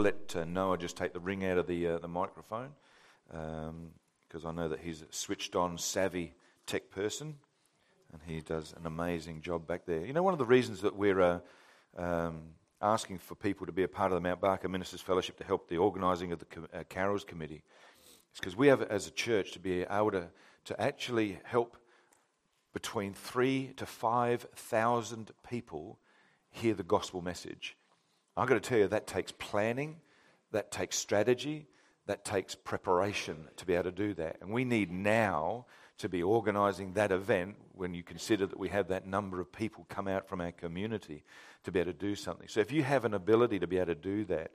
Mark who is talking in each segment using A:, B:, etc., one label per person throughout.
A: let uh, Noah just take the ring out of the, uh, the microphone because um, I know that he's a switched on, savvy tech person and he does an amazing job back there. You know, one of the reasons that we're uh, um, asking for people to be a part of the Mount Barker Ministers Fellowship to help the organising of the uh, Carols Committee is because we have, as a church, to be able to, to actually help between three to five thousand people hear the gospel message. I've got to tell you, that takes planning, that takes strategy, that takes preparation to be able to do that. And we need now to be organising that event when you consider that we have that number of people come out from our community to be able to do something. So if you have an ability to be able to do that,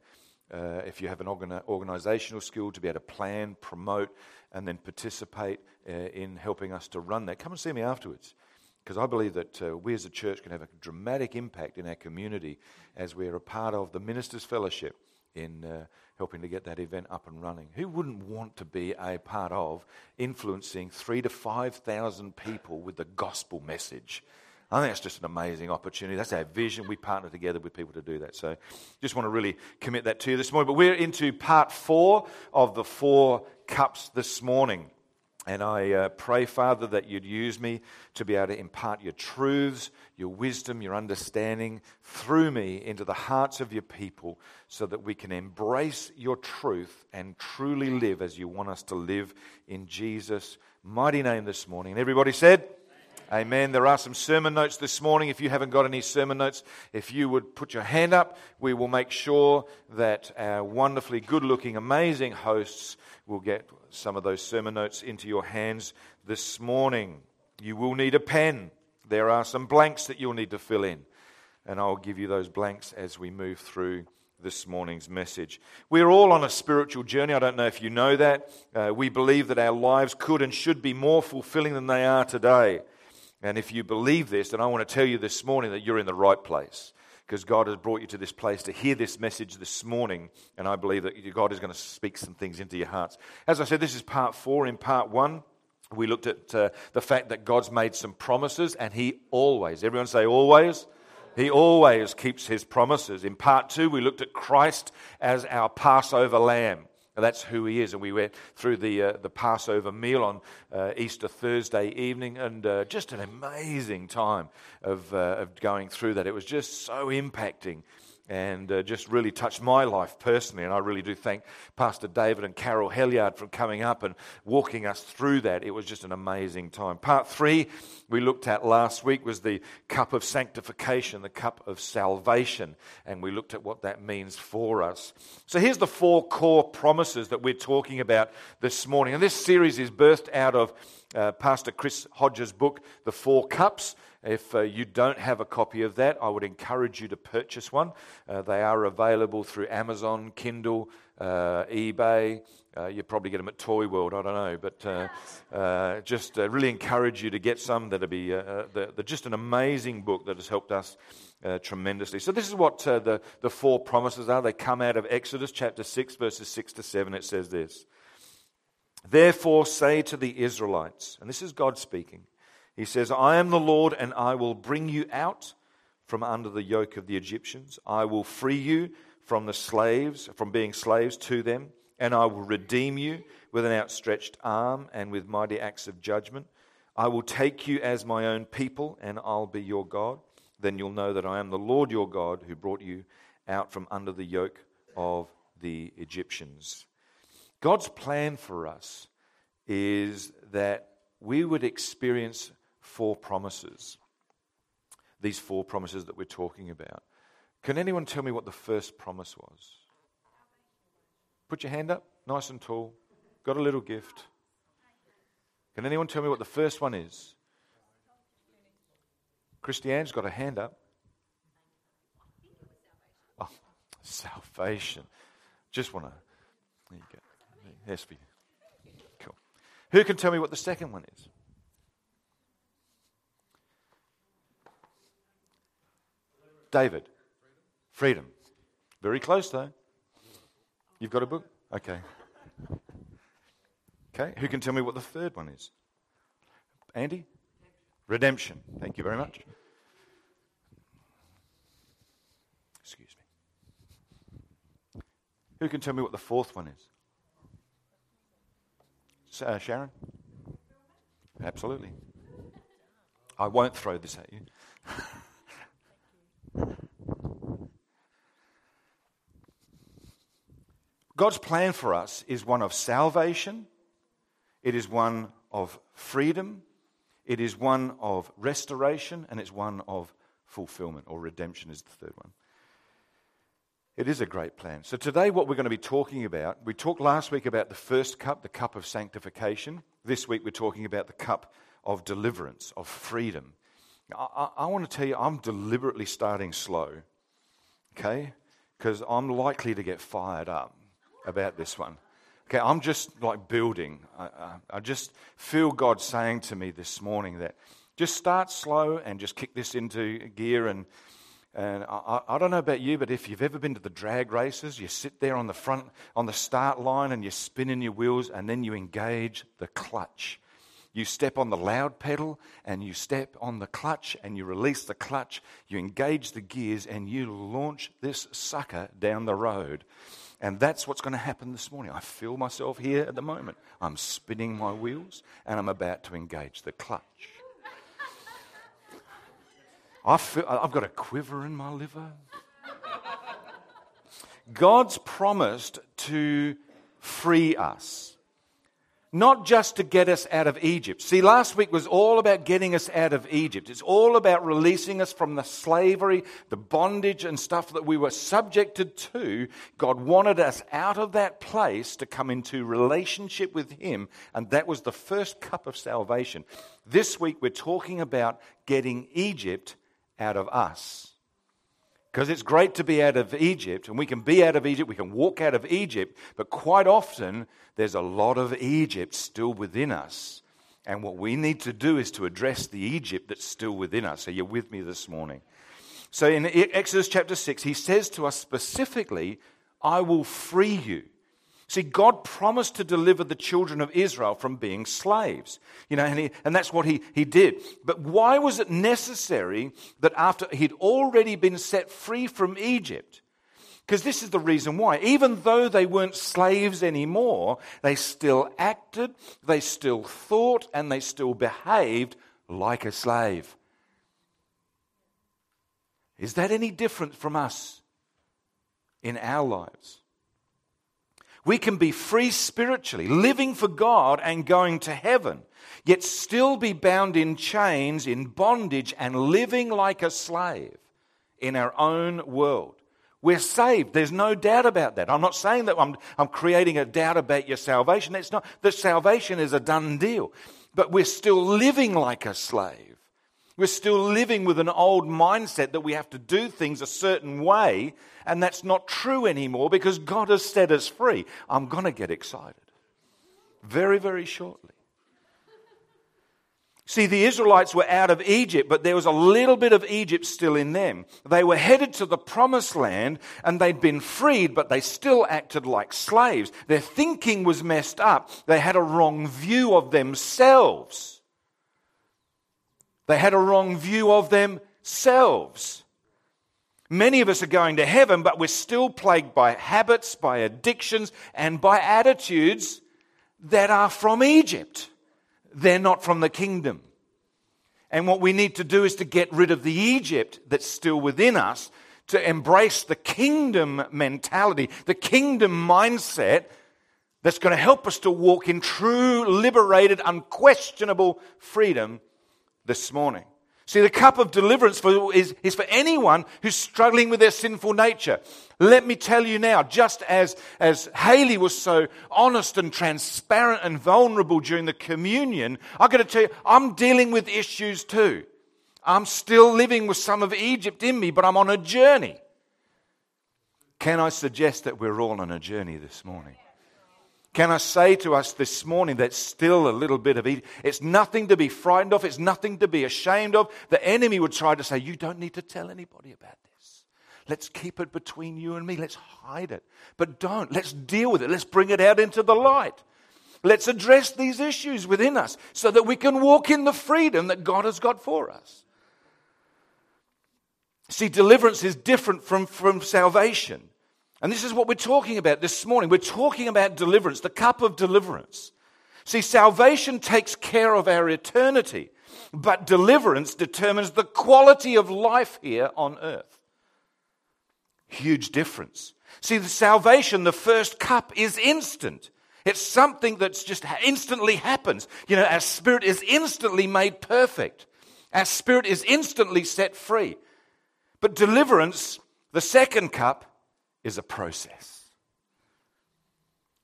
A: uh, if you have an organ- organisational skill to be able to plan, promote, and then participate uh, in helping us to run that, come and see me afterwards because I believe that uh, we as a church can have a dramatic impact in our community as we're a part of the Ministers' Fellowship in uh, helping to get that event up and running. Who wouldn't want to be a part of influencing three to 5,000 people with the gospel message? I think that's just an amazing opportunity. That's our vision. We partner together with people to do that. So just want to really commit that to you this morning. But we're into part four of the four cups this morning. And I uh, pray, Father, that you'd use me to be able to impart your truths, your wisdom, your understanding through me into the hearts of your people so that we can embrace your truth and truly live as you want us to live in Jesus' mighty name this morning. And everybody said, Amen. There are some sermon notes this morning. If you haven't got any sermon notes, if you would put your hand up, we will make sure that our wonderfully good looking, amazing hosts will get some of those sermon notes into your hands this morning. You will need a pen. There are some blanks that you'll need to fill in. And I'll give you those blanks as we move through this morning's message. We're all on a spiritual journey. I don't know if you know that. Uh, we believe that our lives could and should be more fulfilling than they are today. And if you believe this, then I want to tell you this morning that you're in the right place because God has brought you to this place to hear this message this morning. And I believe that God is going to speak some things into your hearts. As I said, this is part four. In part one, we looked at uh, the fact that God's made some promises, and He always, everyone say always, He always keeps His promises. In part two, we looked at Christ as our Passover lamb. That's who he is. And we went through the, uh, the Passover meal on uh, Easter Thursday evening, and uh, just an amazing time of, uh, of going through that. It was just so impacting and uh, just really touched my life personally. And I really do thank Pastor David and Carol Helliard for coming up and walking us through that. It was just an amazing time. Part three we looked at last week was the cup of sanctification, the cup of salvation, and we looked at what that means for us. So here's the four core promises that we're talking about this morning. And this series is birthed out of uh, Pastor Chris Hodges' book, The Four Cups. If uh, you don't have a copy of that, I would encourage you to purchase one. Uh, they are available through Amazon, Kindle, uh, eBay. Uh, you probably get them at Toy World, I don't know. But uh, uh, just really encourage you to get some. That'll be the, the, just an amazing book that has helped us tremendously. So, this is what the, the four promises are. They come out of Exodus chapter 6, verses 6 to 7. It says this Therefore, say to the Israelites, and this is God speaking. He says, I am the Lord, and I will bring you out from under the yoke of the Egyptians. I will free you from the slaves, from being slaves to them, and I will redeem you with an outstretched arm and with mighty acts of judgment. I will take you as my own people, and I'll be your God. Then you'll know that I am the Lord your God who brought you out from under the yoke of the Egyptians. God's plan for us is that we would experience four promises. These four promises that we're talking about. Can anyone tell me what the first promise was? Put your hand up, nice and tall. Got a little gift. Can anyone tell me what the first one is? Christiane's got a hand up. Oh, salvation. Just want to. There you go. Yes, for you. Cool. Who can tell me what the second one is? David. Freedom. Very close, though. You've got a book? Okay. Okay. Who can tell me what the third one is? Andy? Redemption. Thank you very much. Excuse me. Who can tell me what the fourth one is? Uh, Sharon? Absolutely. I won't throw this at you. God's plan for us is one of salvation, it is one of freedom, it is one of restoration, and it's one of fulfillment, or redemption is the third one. It is a great plan. So, today, what we're going to be talking about, we talked last week about the first cup, the cup of sanctification. This week, we're talking about the cup of deliverance, of freedom. I, I, I want to tell you, I'm deliberately starting slow, okay? Because I'm likely to get fired up about this one. Okay, I'm just like building. I, I, just feel God saying to me this morning that just start slow and just kick this into gear. And, and I, I don't know about you, but if you've ever been to the drag races, you sit there on the front, on the start line, and you're spinning your wheels, and then you engage the clutch. You step on the loud pedal and you step on the clutch and you release the clutch, you engage the gears, and you launch this sucker down the road. And that's what's going to happen this morning. I feel myself here at the moment. I'm spinning my wheels and I'm about to engage the clutch. I feel, I've got a quiver in my liver. God's promised to free us not just to get us out of Egypt. See, last week was all about getting us out of Egypt. It's all about releasing us from the slavery, the bondage, and stuff that we were subjected to. God wanted us out of that place to come into relationship with Him, and that was the first cup of salvation. This week we're talking about getting Egypt out of us. Because it's great to be out of Egypt, and we can be out of Egypt, we can walk out of Egypt, but quite often there's a lot of Egypt still within us. And what we need to do is to address the Egypt that's still within us. So you're with me this morning. So in Exodus chapter 6, he says to us specifically, I will free you. See, God promised to deliver the children of Israel from being slaves. You know, and, he, and that's what he, he did. But why was it necessary that after he'd already been set free from Egypt, because this is the reason why. Even though they weren't slaves anymore, they still acted, they still thought, and they still behaved like a slave. Is that any different from us in our lives? We can be free spiritually, living for God and going to heaven, yet still be bound in chains, in bondage, and living like a slave in our own world. We're saved. There's no doubt about that. I'm not saying that I'm, I'm creating a doubt about your salvation. It's not that salvation is a done deal. But we're still living like a slave. We're still living with an old mindset that we have to do things a certain way, and that's not true anymore because God has set us free. I'm going to get excited very, very shortly. See, the Israelites were out of Egypt, but there was a little bit of Egypt still in them. They were headed to the promised land and they'd been freed, but they still acted like slaves. Their thinking was messed up. They had a wrong view of themselves. They had a wrong view of themselves. Many of us are going to heaven, but we're still plagued by habits, by addictions, and by attitudes that are from Egypt. They're not from the kingdom. And what we need to do is to get rid of the Egypt that's still within us, to embrace the kingdom mentality, the kingdom mindset that's going to help us to walk in true, liberated, unquestionable freedom this morning. See, the cup of deliverance for, is, is for anyone who's struggling with their sinful nature. Let me tell you now, just as, as Haley was so honest and transparent and vulnerable during the communion, I've got to tell you, I'm dealing with issues too. I'm still living with some of Egypt in me, but I'm on a journey. Can I suggest that we're all on a journey this morning? Can I say to us this morning that still a little bit of it? It's nothing to be frightened of. It's nothing to be ashamed of. The enemy would try to say, You don't need to tell anybody about this. Let's keep it between you and me. Let's hide it. But don't. Let's deal with it. Let's bring it out into the light. Let's address these issues within us so that we can walk in the freedom that God has got for us. See, deliverance is different from, from salvation. And this is what we're talking about this morning. We're talking about deliverance, the cup of deliverance. See, salvation takes care of our eternity, but deliverance determines the quality of life here on earth. Huge difference. See, the salvation, the first cup, is instant. It's something that's just instantly happens. You know, our spirit is instantly made perfect. Our spirit is instantly set free. But deliverance, the second cup, is a process.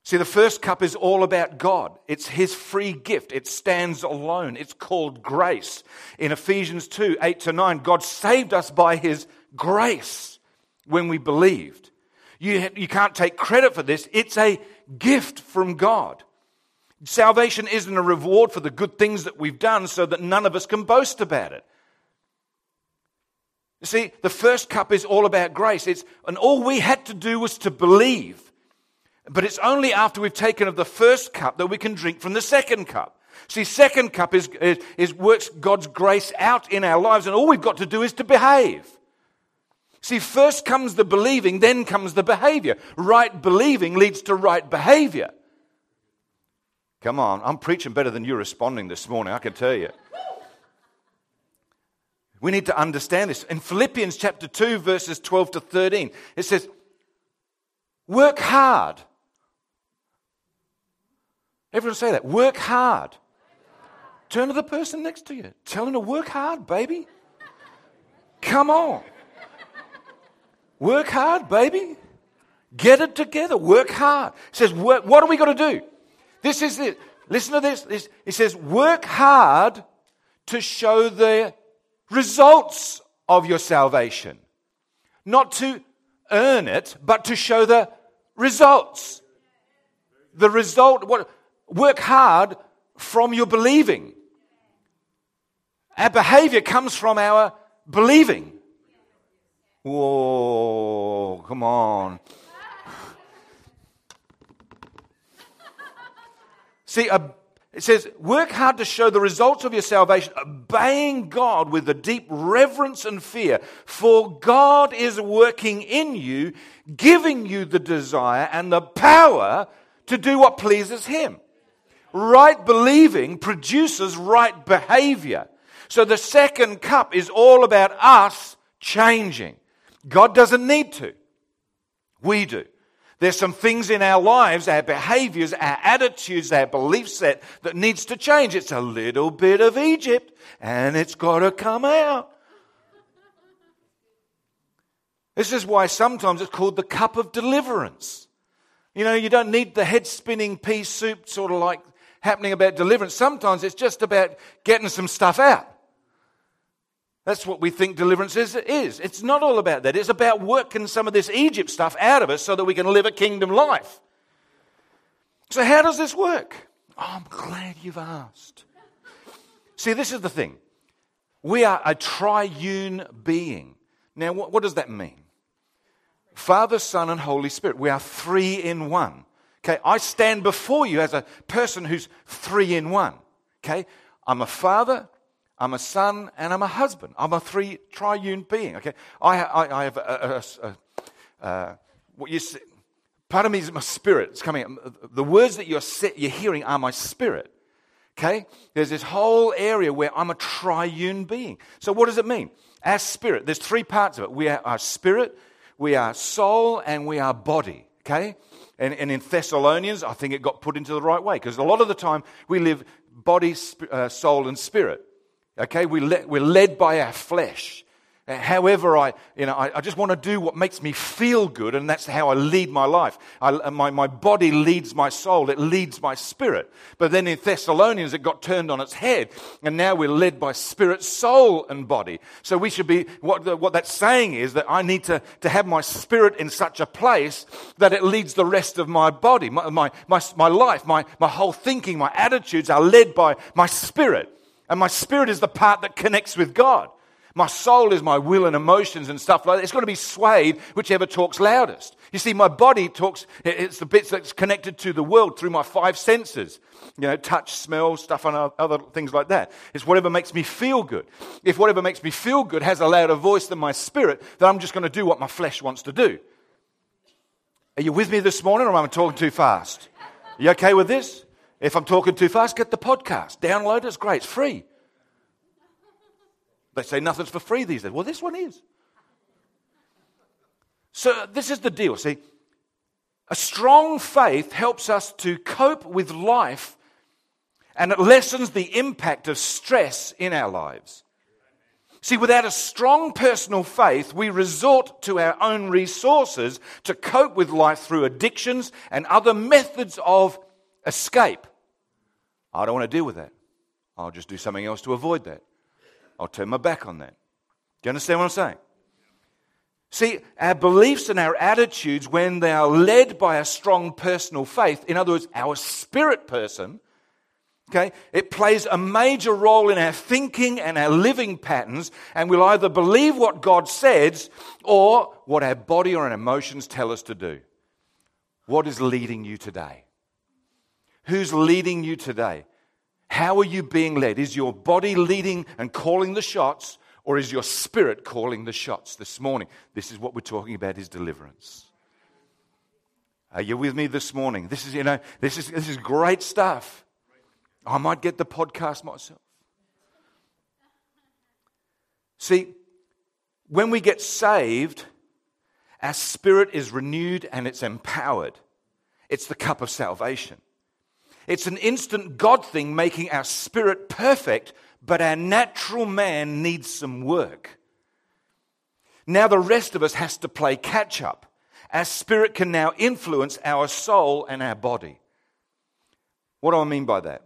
A: See, the first cup is all about God. It's His free gift. It stands alone. It's called grace. In Ephesians 2 8 to 9, God saved us by His grace when we believed. You, you can't take credit for this, it's a gift from God. Salvation isn't a reward for the good things that we've done so that none of us can boast about it. You see, the first cup is all about grace. It's, and all we had to do was to believe. But it's only after we've taken of the first cup that we can drink from the second cup. See, second cup is, is, is works God's grace out in our lives, and all we've got to do is to behave. See, first comes the believing, then comes the behavior. Right believing leads to right behavior. Come on, I'm preaching better than you're responding this morning, I can tell you. We need to understand this. In Philippians chapter 2, verses 12 to 13, it says, Work hard. Everyone say that. Work hard. Turn to the person next to you. Tell them to work hard, baby. Come on. Work hard, baby. Get it together. Work hard. It says, what are we going to do? This is it. Listen to this. It says, work hard to show the results of your salvation. Not to earn it, but to show the results. The result, what, work hard from your believing. Our behavior comes from our believing. Whoa, come on. See, it says, work hard to show the results of your salvation, obeying God with a deep reverence and fear, for God is working in you, giving you the desire and the power to do what pleases Him. Right believing produces right behavior. So the second cup is all about us changing. God doesn't need to. We do. There's some things in our lives, our behaviors, our attitudes, our belief set that needs to change. It's a little bit of Egypt and it's got to come out. This is why sometimes it's called the cup of deliverance. You know, you don't need the head spinning pea soup sort of like happening about deliverance. Sometimes it's just about getting some stuff out. That's what we think deliverance is, is. It's not all about that. It's about working some of this Egypt stuff out of us so that we can live a kingdom life. So, how does this work? Oh, I'm glad you've asked. See, this is the thing. We are a triune being. Now, what, what does that mean? Father, Son, and Holy Spirit. We are three in one. Okay, I stand before you as a person who's three in one. Okay, I'm a father, I'm a son and I'm a husband. I'm a three triune being. Okay, I, I, I have a, a, a, a, what you see, part of me is my spirit. It's coming. The words that you're you're hearing are my spirit. Okay, there's this whole area where I'm a triune being. So what does it mean? Our spirit. There's three parts of it. We are our spirit, we are soul, and we are body. Okay. And, and in Thessalonians, I think it got put into the right way because a lot of the time we live body, uh, soul, and spirit. Okay, we le- we're led by our flesh. Uh, however, I, you know, I, I, just want to do what makes me feel good, and that's how I lead my life. I, uh, my, my body leads my soul, it leads my spirit. But then in Thessalonians, it got turned on its head, and now we're led by spirit, soul, and body. So we should be, what, what that's saying is that I need to, to have my spirit in such a place that it leads the rest of my body, my, my, my, my life, my, my whole thinking, my attitudes are led by my spirit. And my spirit is the part that connects with God. My soul is my will and emotions and stuff like that. It's got to be swayed whichever talks loudest. You see, my body talks, it's the bits that's connected to the world through my five senses. You know, touch, smell, stuff, and other things like that. It's whatever makes me feel good. If whatever makes me feel good has a louder voice than my spirit, then I'm just going to do what my flesh wants to do. Are you with me this morning or am I talking too fast? You okay with this? If I'm talking too fast, get the podcast. Download it. It's great. It's free. They say nothing's for free these days. Well, this one is. So, this is the deal. See, a strong faith helps us to cope with life and it lessens the impact of stress in our lives. See, without a strong personal faith, we resort to our own resources to cope with life through addictions and other methods of escape. I don't want to deal with that. I'll just do something else to avoid that. I'll turn my back on that. Do you understand what I'm saying? See, our beliefs and our attitudes, when they are led by a strong personal faith, in other words, our spirit person, okay, it plays a major role in our thinking and our living patterns, and we'll either believe what God says or what our body or our emotions tell us to do. What is leading you today? Who's leading you today? How are you being led? Is your body leading and calling the shots, or is your spirit calling the shots this morning? This is what we're talking about is deliverance. Are you with me this morning? This is, you know, this is, this is great stuff. I might get the podcast myself. See, when we get saved, our spirit is renewed and it's empowered. It's the cup of salvation. It's an instant God thing making our spirit perfect, but our natural man needs some work. Now the rest of us has to play catch up. Our spirit can now influence our soul and our body. What do I mean by that?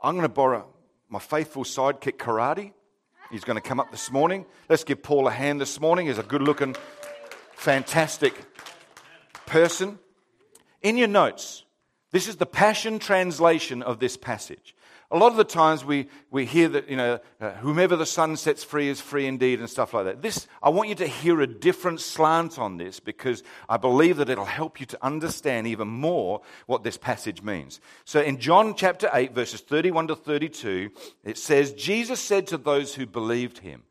A: I'm going to borrow my faithful sidekick karate. He's going to come up this morning. Let's give Paul a hand this morning. He's a good looking, fantastic person. In your notes, this is the Passion translation of this passage. A lot of the times we, we hear that, you know, uh, whomever the son sets free is free indeed and stuff like that. This, I want you to hear a different slant on this because I believe that it'll help you to understand even more what this passage means. So in John chapter 8, verses 31 to 32, it says, Jesus said to those who believed him.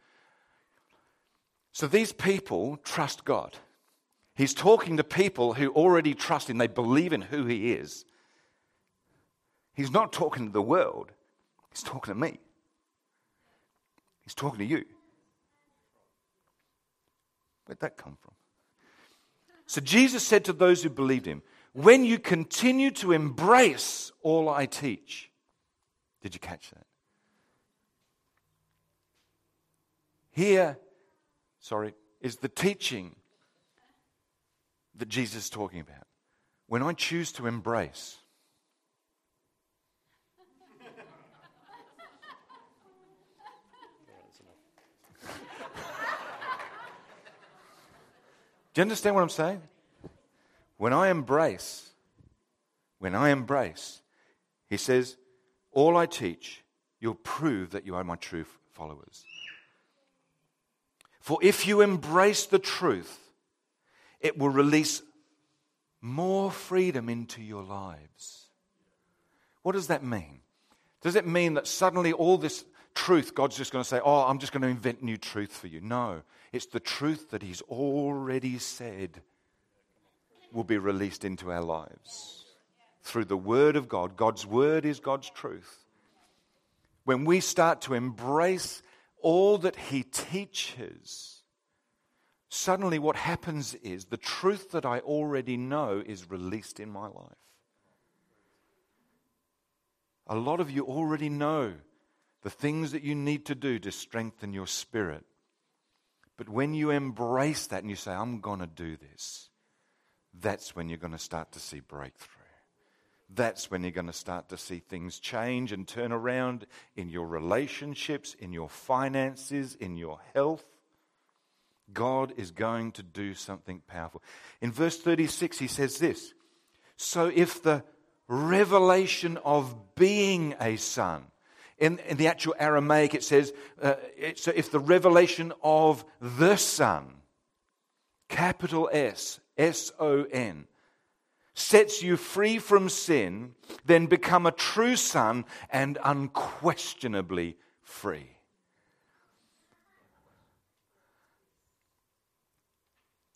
A: So these people trust God. He's talking to people who already trust him, they believe in who he is. He's not talking to the world, he's talking to me. He's talking to you. Where'd that come from? So Jesus said to those who believed him, When you continue to embrace all I teach, did you catch that? Here, sorry, is the teaching that Jesus is talking about. When I choose to embrace, You understand what I'm saying? When I embrace, when I embrace, he says, all I teach, you'll prove that you are my true followers. For if you embrace the truth, it will release more freedom into your lives. What does that mean? Does it mean that suddenly all this truth, God's just going to say, Oh, I'm just going to invent new truth for you? No. It's the truth that He's already said will be released into our lives through the Word of God. God's Word is God's truth. When we start to embrace all that He teaches, suddenly what happens is the truth that I already know is released in my life. A lot of you already know the things that you need to do to strengthen your spirit. But when you embrace that and you say, I'm going to do this, that's when you're going to start to see breakthrough. That's when you're going to start to see things change and turn around in your relationships, in your finances, in your health. God is going to do something powerful. In verse 36, he says this So if the revelation of being a son, in, in the actual Aramaic, it says, uh, if the revelation of the Son, capital S, S O N, sets you free from sin, then become a true son and unquestionably free.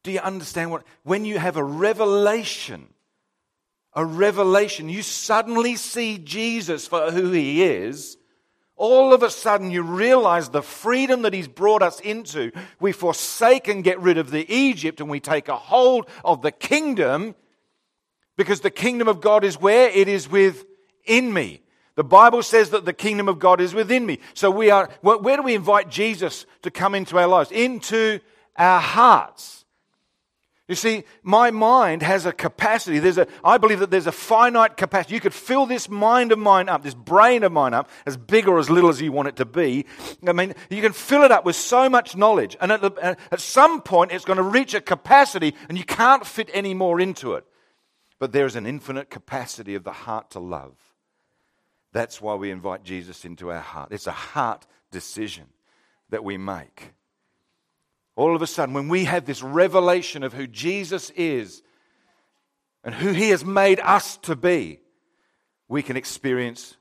A: Do you understand what? When you have a revelation, a revelation, you suddenly see Jesus for who he is. All of a sudden, you realize the freedom that he's brought us into. We forsake and get rid of the Egypt and we take a hold of the kingdom because the kingdom of God is where? It is within me. The Bible says that the kingdom of God is within me. So we are, where do we invite Jesus to come into our lives? Into our hearts. You see, my mind has a capacity. There's a, I believe that there's a finite capacity. You could fill this mind of mine up, this brain of mine up, as big or as little as you want it to be. I mean, you can fill it up with so much knowledge. And at, the, uh, at some point, it's going to reach a capacity and you can't fit any more into it. But there is an infinite capacity of the heart to love. That's why we invite Jesus into our heart. It's a heart decision that we make. All of a sudden, when we have this revelation of who Jesus is and who he has made us to be, we can experience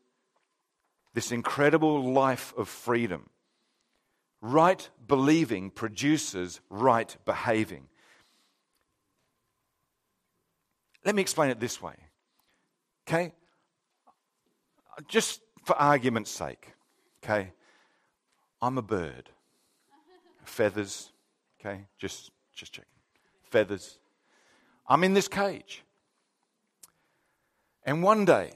A: this incredible life of freedom. Right believing produces right behaving. Let me explain it this way. Okay? Just for argument's sake. Okay? I'm a bird. Feathers, Okay, just, just checking. Feathers. I'm in this cage. And one day,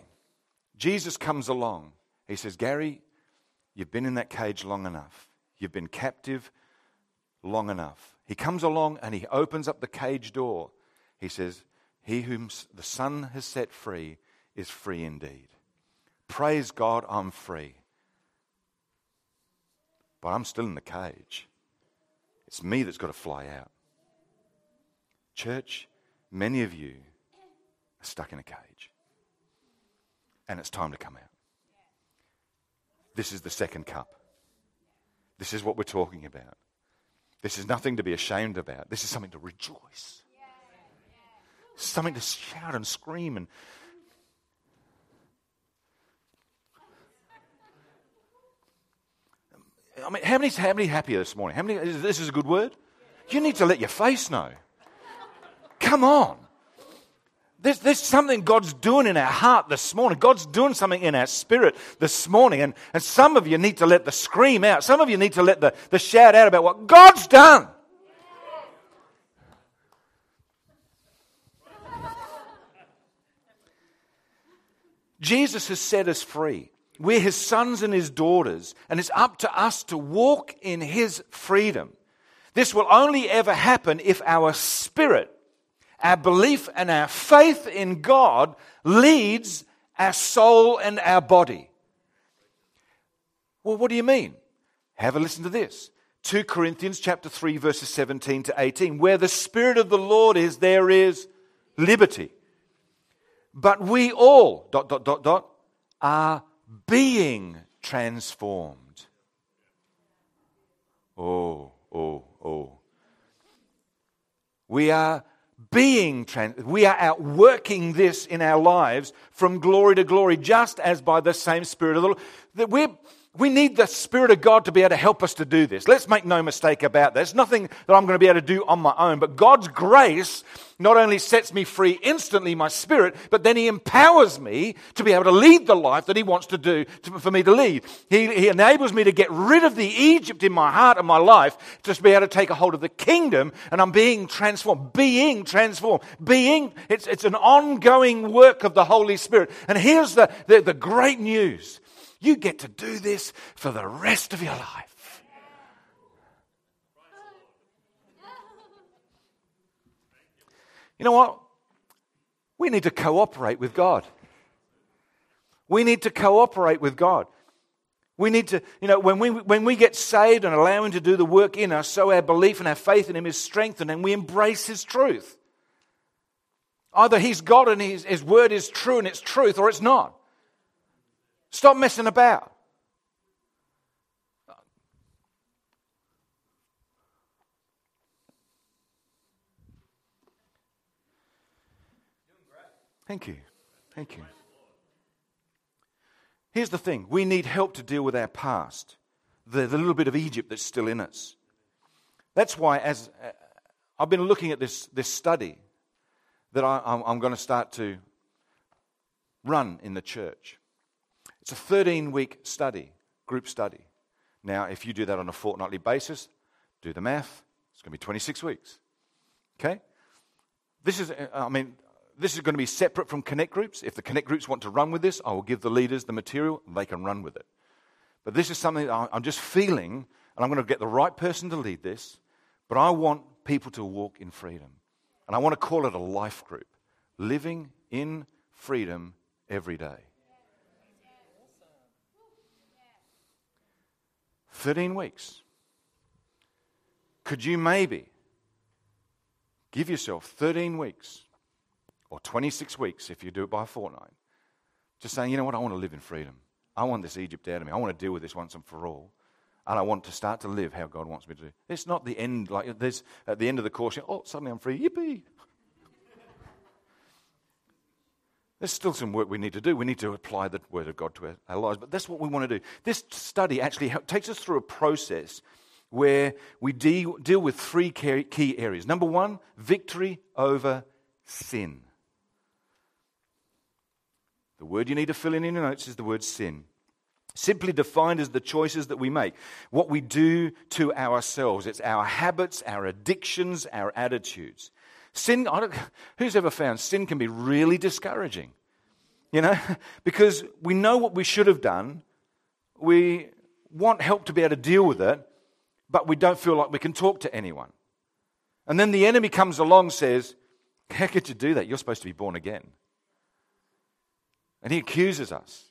A: Jesus comes along. He says, Gary, you've been in that cage long enough. You've been captive long enough. He comes along and he opens up the cage door. He says, He whom the Son has set free is free indeed. Praise God, I'm free. But I'm still in the cage. It's me that's got to fly out. Church, many of you are stuck in a cage. And it's time to come out. This is the second cup. This is what we're talking about. This is nothing to be ashamed about. This is something to rejoice. Something to shout and scream and I mean, how many, how many happier this morning? How many, this is a good word? You need to let your face know. Come on. There's, there's something God's doing in our heart this morning. God's doing something in our spirit this morning. And, and some of you need to let the scream out. Some of you need to let the, the shout out about what God's done. Jesus has set us free. We're his sons and his daughters, and it's up to us to walk in his freedom. This will only ever happen if our spirit, our belief, and our faith in God leads our soul and our body. Well, what do you mean? Have a listen to this. 2 Corinthians chapter 3 verses 17 to 18 where the spirit of the Lord is there is liberty. But we all dot dot dot dot are being transformed. Oh, oh, oh. We are being trans- we are outworking this in our lives from glory to glory just as by the same spirit of the lord that we're we need the Spirit of God to be able to help us to do this. Let's make no mistake about that. It's nothing that I'm going to be able to do on my own, but God's grace not only sets me free instantly, my spirit, but then He empowers me to be able to lead the life that He wants to do to, for me to lead. He, he enables me to get rid of the Egypt in my heart and my life, just to be able to take a hold of the kingdom, and I'm being transformed. Being transformed. Being, it's, it's an ongoing work of the Holy Spirit. And here's the, the, the great news you get to do this for the rest of your life. You know what? We need to cooperate with God. We need to cooperate with God. We need to, you know, when we, when we get saved and allow Him to do the work in us, so our belief and our faith in Him is strengthened and we embrace His truth. Either He's God and His, His Word is true and it's truth, or it's not. Stop messing about. Thank you. Thank you. Here's the thing we need help to deal with our past, the, the little bit of Egypt that's still in us. That's why, as uh, I've been looking at this, this study that I, I'm, I'm going to start to run in the church. It's a 13 week study, group study. Now, if you do that on a fortnightly basis, do the math, it's going to be 26 weeks. Okay? This is, uh, I mean, this is going to be separate from connect groups. If the connect groups want to run with this, I will give the leaders the material and they can run with it. But this is something I'm just feeling, and I'm going to get the right person to lead this, but I want people to walk in freedom. And I want to call it a life group living in freedom every day. 13 weeks. Could you maybe give yourself 13 weeks or 26 weeks if you do it by a fortnight? Just saying, you know what, I want to live in freedom. I want this Egypt out of me. I want to deal with this once and for all. And I want to start to live how God wants me to do. It's not the end, like there's at the end of the course, oh, suddenly I'm free. Yippee. There's still some work we need to do. We need to apply the Word of God to our, lives. But that's what we want to do. This study actually takes us through a process where we de- deal with three key areas. Number one, victory over sin. The word you need to fill in in your notes is the word sin. Simply defined as the choices that we make, what we do to ourselves. It's our habits, our addictions, our attitudes. Sin, who's ever found sin can be really discouraging? You know, because we know what we should have done, we want help to be able to deal with it, but we don't feel like we can talk to anyone. And then the enemy comes along says, How could you do that? You're supposed to be born again. And he accuses us.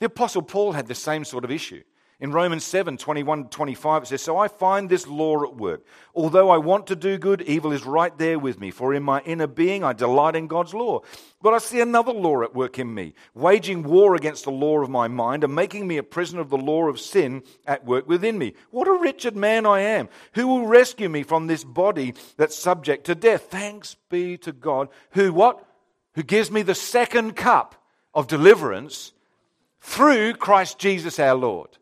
A: The Apostle Paul had the same sort of issue. In Romans 7 21 25, it says, So I find this law at work. Although I want to do good, evil is right there with me. For in my inner being, I delight in God's law. But I see another law at work in me, waging war against the law of my mind and making me a prisoner of the law of sin at work within me. What a wretched man I am. Who will rescue me from this body that's subject to death? Thanks be to God, who what? Who gives me the second cup of deliverance through Christ Jesus our Lord.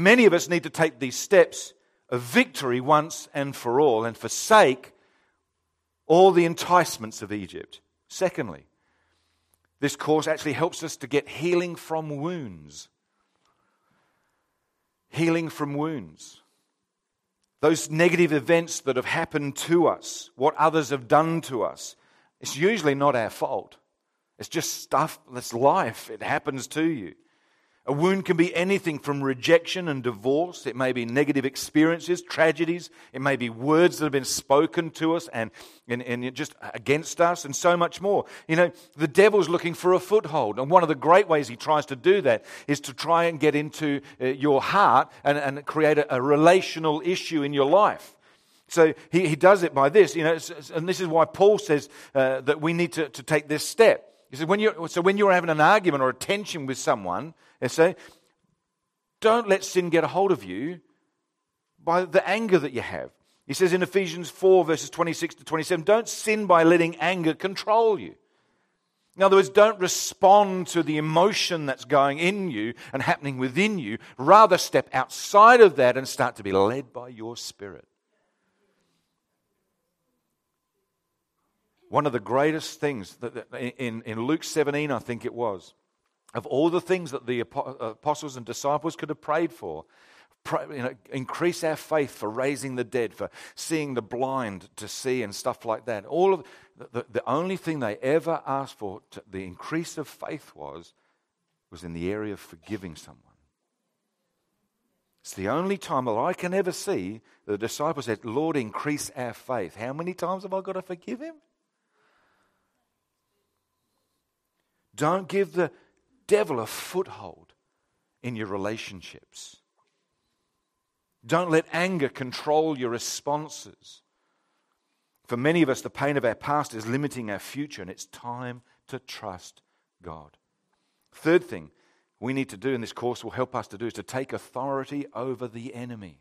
A: Many of us need to take these steps of victory once and for all and forsake all the enticements of Egypt. Secondly, this course actually helps us to get healing from wounds. Healing from wounds. Those negative events that have happened to us, what others have done to us, it's usually not our fault. It's just stuff that's life. It happens to you. A wound can be anything from rejection and divorce. It may be negative experiences, tragedies. It may be words that have been spoken to us and, and, and, just against us, and so much more. You know, the devil's looking for a foothold. And one of the great ways he tries to do that is to try and get into uh, your heart and, and create a, a relational issue in your life. So he, he does it by this, you know, and this is why Paul says uh, that we need to, to take this step. He says, when you're, so when you're having an argument or a tension with someone, they say, don't let sin get a hold of you by the anger that you have. He says in Ephesians 4, verses 26 to 27, don't sin by letting anger control you. In other words, don't respond to the emotion that's going in you and happening within you. Rather, step outside of that and start to be led by your spirit. One of the greatest things that, in, in Luke 17, I think it was, of all the things that the apostles and disciples could have prayed for, pray, you know, increase our faith for raising the dead, for seeing the blind to see and stuff like that. All of the, the only thing they ever asked for, to, the increase of faith was, was in the area of forgiving someone. It's the only time that I can ever see the disciples said, Lord, increase our faith. How many times have I got to forgive him? Don't give the devil a foothold in your relationships. Don't let anger control your responses. For many of us, the pain of our past is limiting our future, and it's time to trust God. Third thing we need to do, and this course will help us to do, is to take authority over the enemy.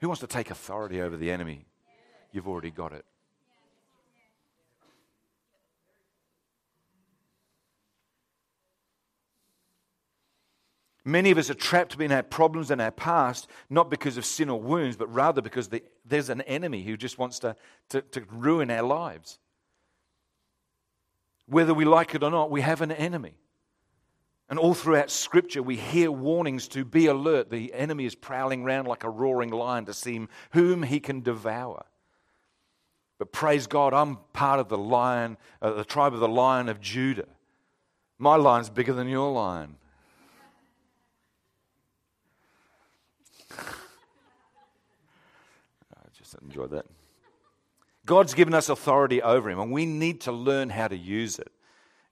A: Who wants to take authority over the enemy? You've already got it. Many of us are trapped in our problems and our past, not because of sin or wounds, but rather because the, there's an enemy who just wants to, to, to ruin our lives. Whether we like it or not, we have an enemy. And all throughout Scripture, we hear warnings to be alert. The enemy is prowling around like a roaring lion to see whom he can devour. But praise God, I'm part of the lion, uh, the tribe of the lion of Judah. My lion's bigger than your lion. Enjoyed that. God's given us authority over him, and we need to learn how to use it.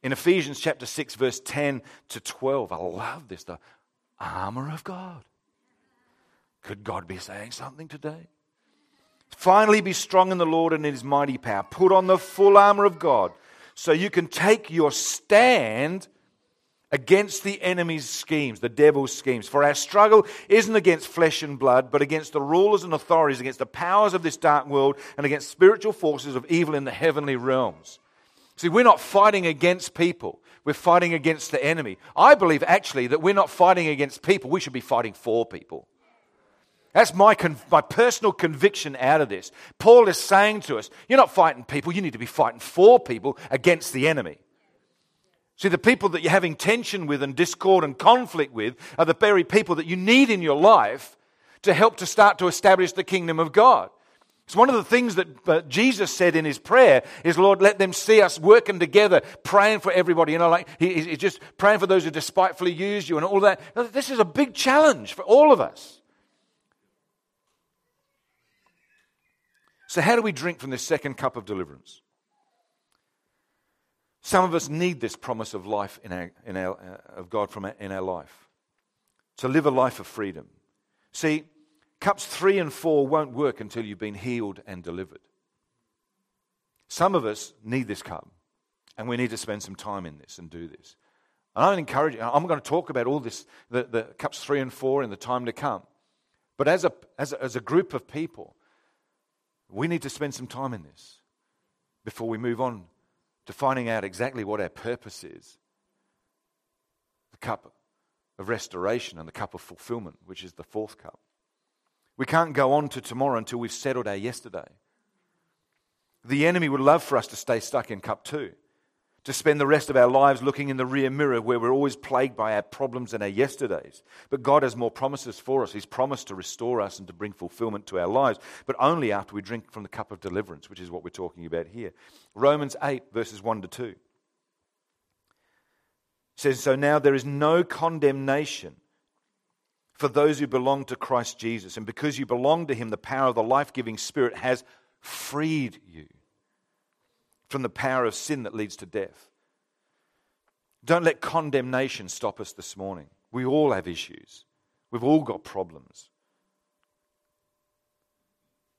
A: In Ephesians chapter 6, verse 10 to 12, I love this the armor of God. Could God be saying something today? Finally, be strong in the Lord and in his mighty power. Put on the full armor of God so you can take your stand against the enemy's schemes, the devil's schemes. For our struggle isn't against flesh and blood, but against the rulers and authorities, against the powers of this dark world, and against spiritual forces of evil in the heavenly realms. See, we're not fighting against people. We're fighting against the enemy. I believe actually that we're not fighting against people. We should be fighting for people. That's my, con- my personal conviction out of this. Paul is saying to us, you're not fighting people, you need to be fighting for people against the enemy. See, the people that you're having tension with and discord and conflict with are the very people that you need in your life to help to start to establish the kingdom of God. It's one of the things that uh, Jesus said in his prayer is, Lord, let them see us working together, praying for everybody. You know, like he's just praying for those who despitefully use you and all that. This is a big challenge for all of us. So, how do we drink from this second cup of deliverance? Some of us need this promise of life in our, in our, uh, of God from our, in our life to live a life of freedom. See, cups three and four won't work until you've been healed and delivered. Some of us need this cup, and we need to spend some time in this and do this. And I encourage you, I'm going to talk about all this, the, the cups three and four in the time to come. But as a, as a, as a group of people, we need to spend some time in this before we move on to finding out exactly what our purpose is the cup of restoration and the cup of fulfillment, which is the fourth cup. We can't go on to tomorrow until we've settled our yesterday. The enemy would love for us to stay stuck in cup two to spend the rest of our lives looking in the rear mirror where we're always plagued by our problems and our yesterdays. But God has more promises for us. He's promised to restore us and to bring fulfillment to our lives, but only after we drink from the cup of deliverance, which is what we're talking about here. Romans 8, verses 1 to 2 says, So now there is no condemnation for those who belong to Christ Jesus. And because you belong to him, the power of the life giving Spirit has freed you from the power of sin that leads to death. Don't let condemnation stop us this morning. We all have issues, we've all got problems.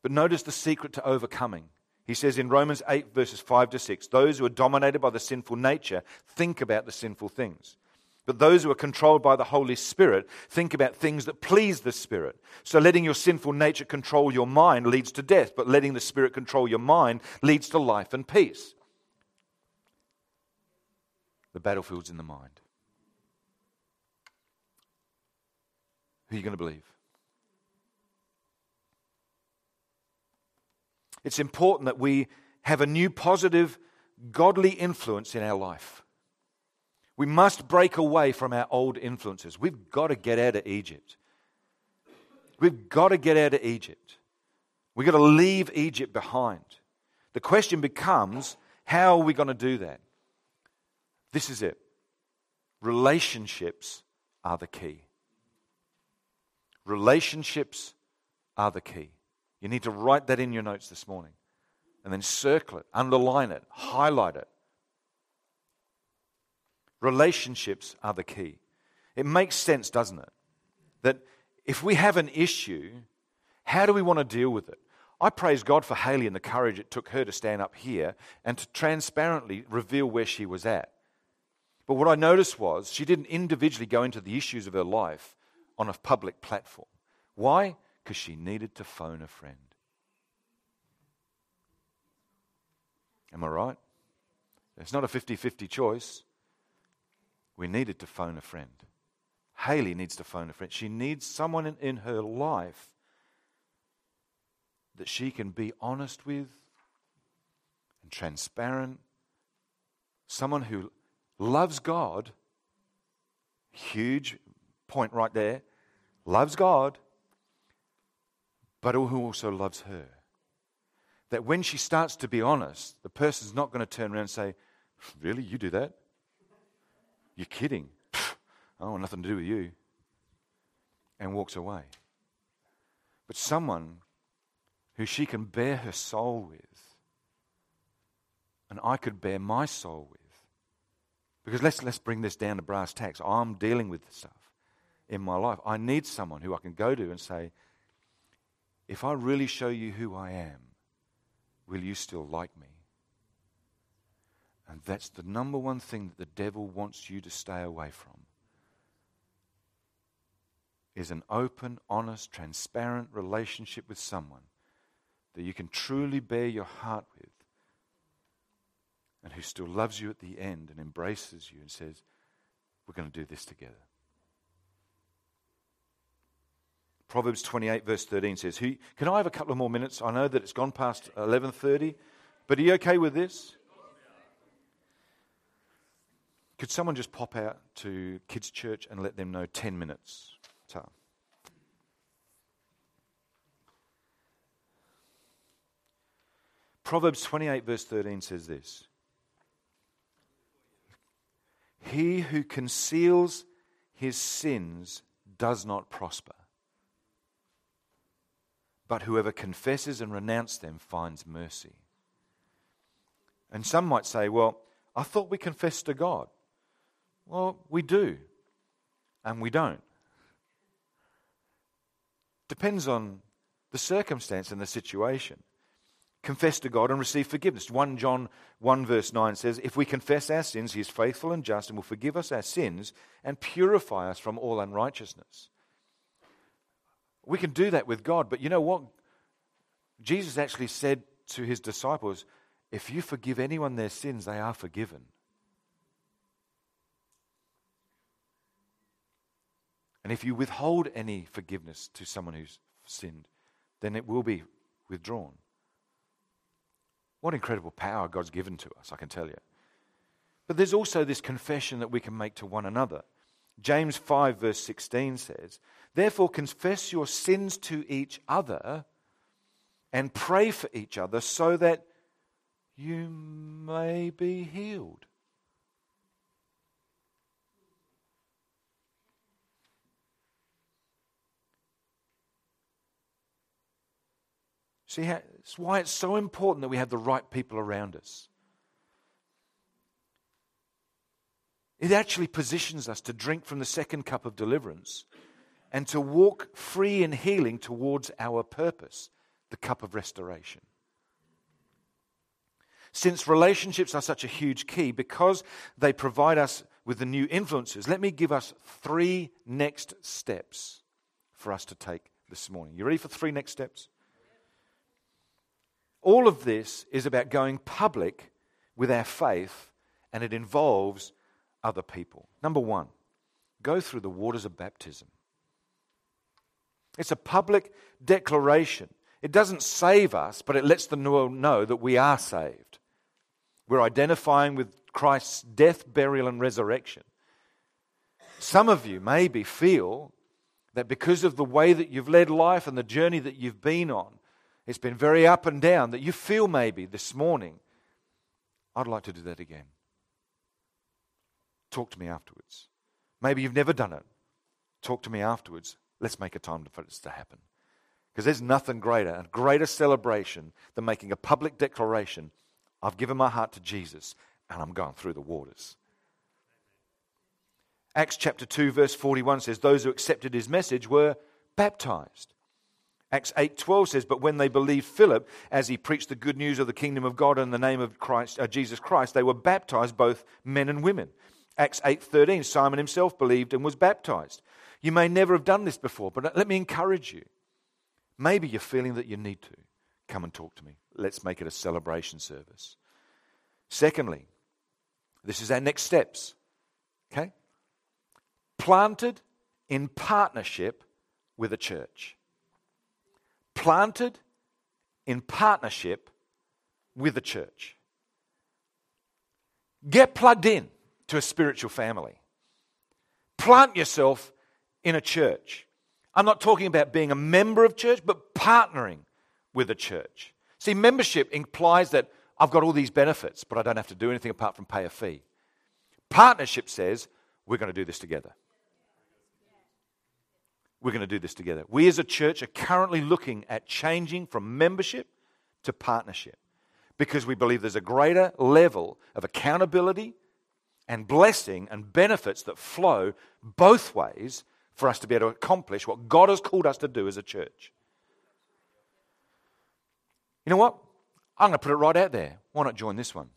A: But notice the secret to overcoming. He says in Romans 8, verses 5 to 6 those who are dominated by the sinful nature think about the sinful things. But those who are controlled by the Holy Spirit think about things that please the Spirit. So letting your sinful nature control your mind leads to death, but letting the Spirit control your mind leads to life and peace. The battlefield's in the mind. Who are you going to believe? It's important that we have a new positive, godly influence in our life. We must break away from our old influences. We've got to get out of Egypt. We've got to get out of Egypt. We've got to leave Egypt behind. The question becomes how are we going to do that? This is it. Relationships are the key. Relationships are the key. You need to write that in your notes this morning and then circle it, underline it, highlight it. Relationships are the key. It makes sense, doesn't it? That if we have an issue, how do we want to deal with it? I praise God for Haley and the courage it took her to stand up here and to transparently reveal where she was at. But what I noticed was she didn't individually go into the issues of her life on a public platform. Why? Because she needed to phone a friend. Am I right? It's not a 50 50 choice we needed to phone a friend. Haley needs to phone a friend. She needs someone in, in her life that she can be honest with and transparent. Someone who loves God. Huge point right there. Loves God, but who also loves her. That when she starts to be honest, the person's not going to turn around and say, Really? You do that? You're kidding. I don't want nothing to do with you. And walks away. But someone who she can bare her soul with, and I could bare my soul with. Because let's, let's bring this down to brass tacks. I'm dealing with stuff in my life. I need someone who I can go to and say, if I really show you who I am, will you still like me? And that's the number one thing that the devil wants you to stay away from. Is an open, honest, transparent relationship with someone that you can truly bare your heart with and who still loves you at the end and embraces you and says, We're going to do this together. Proverbs 28, verse 13 says, Can I have a couple of more minutes? I know that it's gone past 11.30, but are you okay with this? Could someone just pop out to kids' church and let them know 10 minutes? Time. Proverbs 28, verse 13 says this He who conceals his sins does not prosper, but whoever confesses and renounces them finds mercy. And some might say, Well, I thought we confessed to God. Well, we do, and we don't. Depends on the circumstance and the situation confess to God and receive forgiveness. 1 John 1 verse 9 says, If we confess our sins, he is faithful and just and will forgive us our sins and purify us from all unrighteousness. We can do that with God, but you know what? Jesus actually said to his disciples, If you forgive anyone their sins, they are forgiven. And if you withhold any forgiveness to someone who's sinned, then it will be withdrawn. What incredible power God's given to us, I can tell you. But there's also this confession that we can make to one another. James 5, verse 16 says, Therefore, confess your sins to each other and pray for each other so that you may be healed. See, it's why it's so important that we have the right people around us. It actually positions us to drink from the second cup of deliverance and to walk free in healing towards our purpose, the cup of restoration. Since relationships are such a huge key, because they provide us with the new influences, let me give us three next steps for us to take this morning. You ready for three next steps? All of this is about going public with our faith, and it involves other people. Number one, go through the waters of baptism. It's a public declaration. It doesn't save us, but it lets the world know that we are saved. We're identifying with Christ's death, burial, and resurrection. Some of you maybe feel that because of the way that you've led life and the journey that you've been on, it's been very up and down that you feel maybe this morning, I'd like to do that again. Talk to me afterwards. Maybe you've never done it. Talk to me afterwards. Let's make a time for this to happen. Because there's nothing greater, a greater celebration than making a public declaration I've given my heart to Jesus and I'm going through the waters. Acts chapter 2, verse 41 says, Those who accepted his message were baptized. Acts 8:12 says, "But when they believed Philip as he preached the good news of the kingdom of God in the name of Christ, uh, Jesus Christ, they were baptized both men and women." Acts 8:13, Simon himself believed and was baptized. You may never have done this before, but let me encourage you. Maybe you're feeling that you need to. Come and talk to me. Let's make it a celebration service. Secondly, this is our next steps. Okay? Planted in partnership with a church. Planted in partnership with the church. Get plugged in to a spiritual family. Plant yourself in a church. I'm not talking about being a member of church, but partnering with a church. See, membership implies that I've got all these benefits, but I don't have to do anything apart from pay a fee. Partnership says we're going to do this together. We're going to do this together. We as a church are currently looking at changing from membership to partnership because we believe there's a greater level of accountability and blessing and benefits that flow both ways for us to be able to accomplish what God has called us to do as a church. You know what? I'm going to put it right out there. Why not join this one?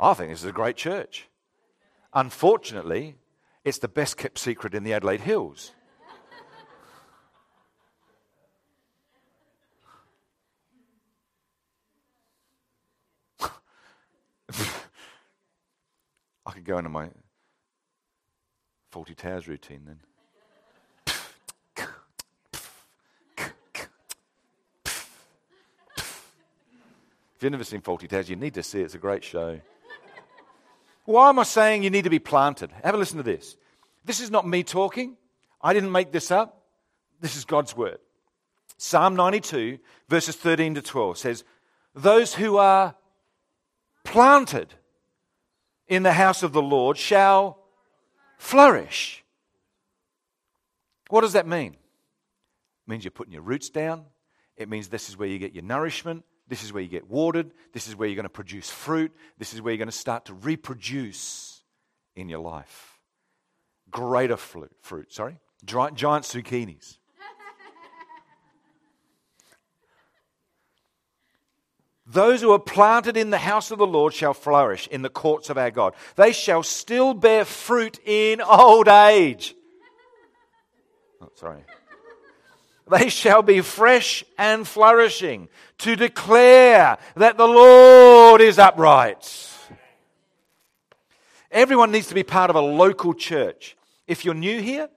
A: I think this is a great church. Unfortunately, it's the best kept secret in the Adelaide Hills. I could go into my Fawlty Towers routine then. If you've never seen Fawlty Towers, you need to see it. It's a great show. Why am I saying you need to be planted? Have a listen to this. This is not me talking. I didn't make this up. This is God's word. Psalm 92, verses 13 to 12 says, Those who are planted in the house of the Lord shall flourish. What does that mean? It means you're putting your roots down. It means this is where you get your nourishment. This is where you get watered. This is where you're going to produce fruit. This is where you're going to start to reproduce in your life. Greater fruit, fruit sorry. Giant, giant zucchinis. Those who are planted in the house of the Lord shall flourish in the courts of our God. They shall still bear fruit in old age. Oh, sorry. They shall be fresh and flourishing to declare that the Lord is upright. Everyone needs to be part of a local church. If you're new here,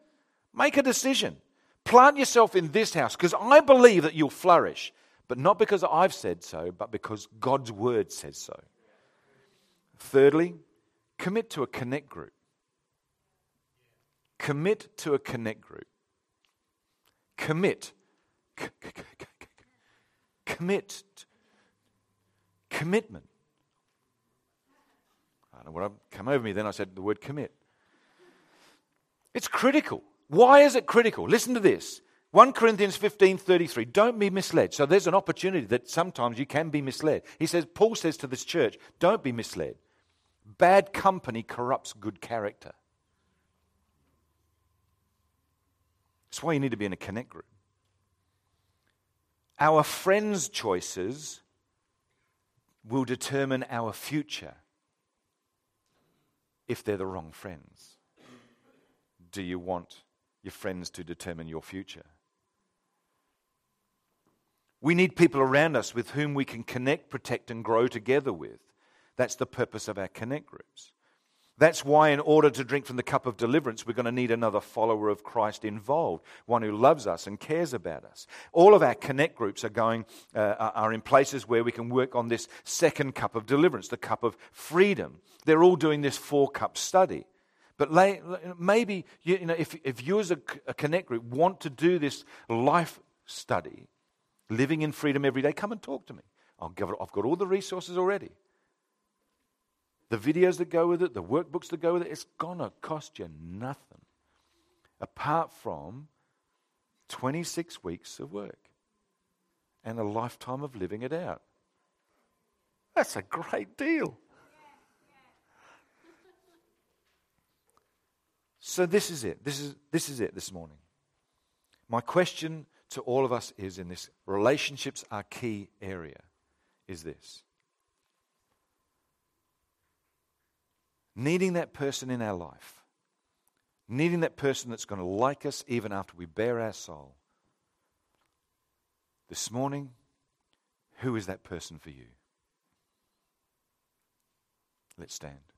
A: make a decision. Plant yourself in this house because I believe that you'll flourish, but not because I've said so, but because God's word says so. Thirdly, commit to a connect group. Commit to a connect group. Commit. Commit. Commitment. I don't know what come over me then. I said the word commit. It's critical. Why is it critical? Listen to this. 1 Corinthians 15 33. Don't be misled. So there's an opportunity that sometimes you can be misled. He says, Paul says to this church, don't be misled. Bad company corrupts good character. That's why you need to be in a connect group. Our friends' choices will determine our future if they're the wrong friends. Do you want your friends to determine your future? We need people around us with whom we can connect, protect, and grow together with. That's the purpose of our connect groups. That's why, in order to drink from the cup of deliverance, we're going to need another follower of Christ involved, one who loves us and cares about us. All of our connect groups are going uh, are in places where we can work on this second cup of deliverance, the cup of freedom. They're all doing this four cup study. But maybe you know, if, if you as a, a connect group want to do this life study, living in freedom every day, come and talk to me. I'll give it, I've got all the resources already the videos that go with it, the workbooks that go with it, it's going to cost you nothing apart from 26 weeks of work and a lifetime of living it out. That's a great deal. So this is it. This is this is it this morning. My question to all of us is in this relationships are key area is this. Needing that person in our life, needing that person that's going to like us even after we bare our soul. This morning, who is that person for you? Let's stand.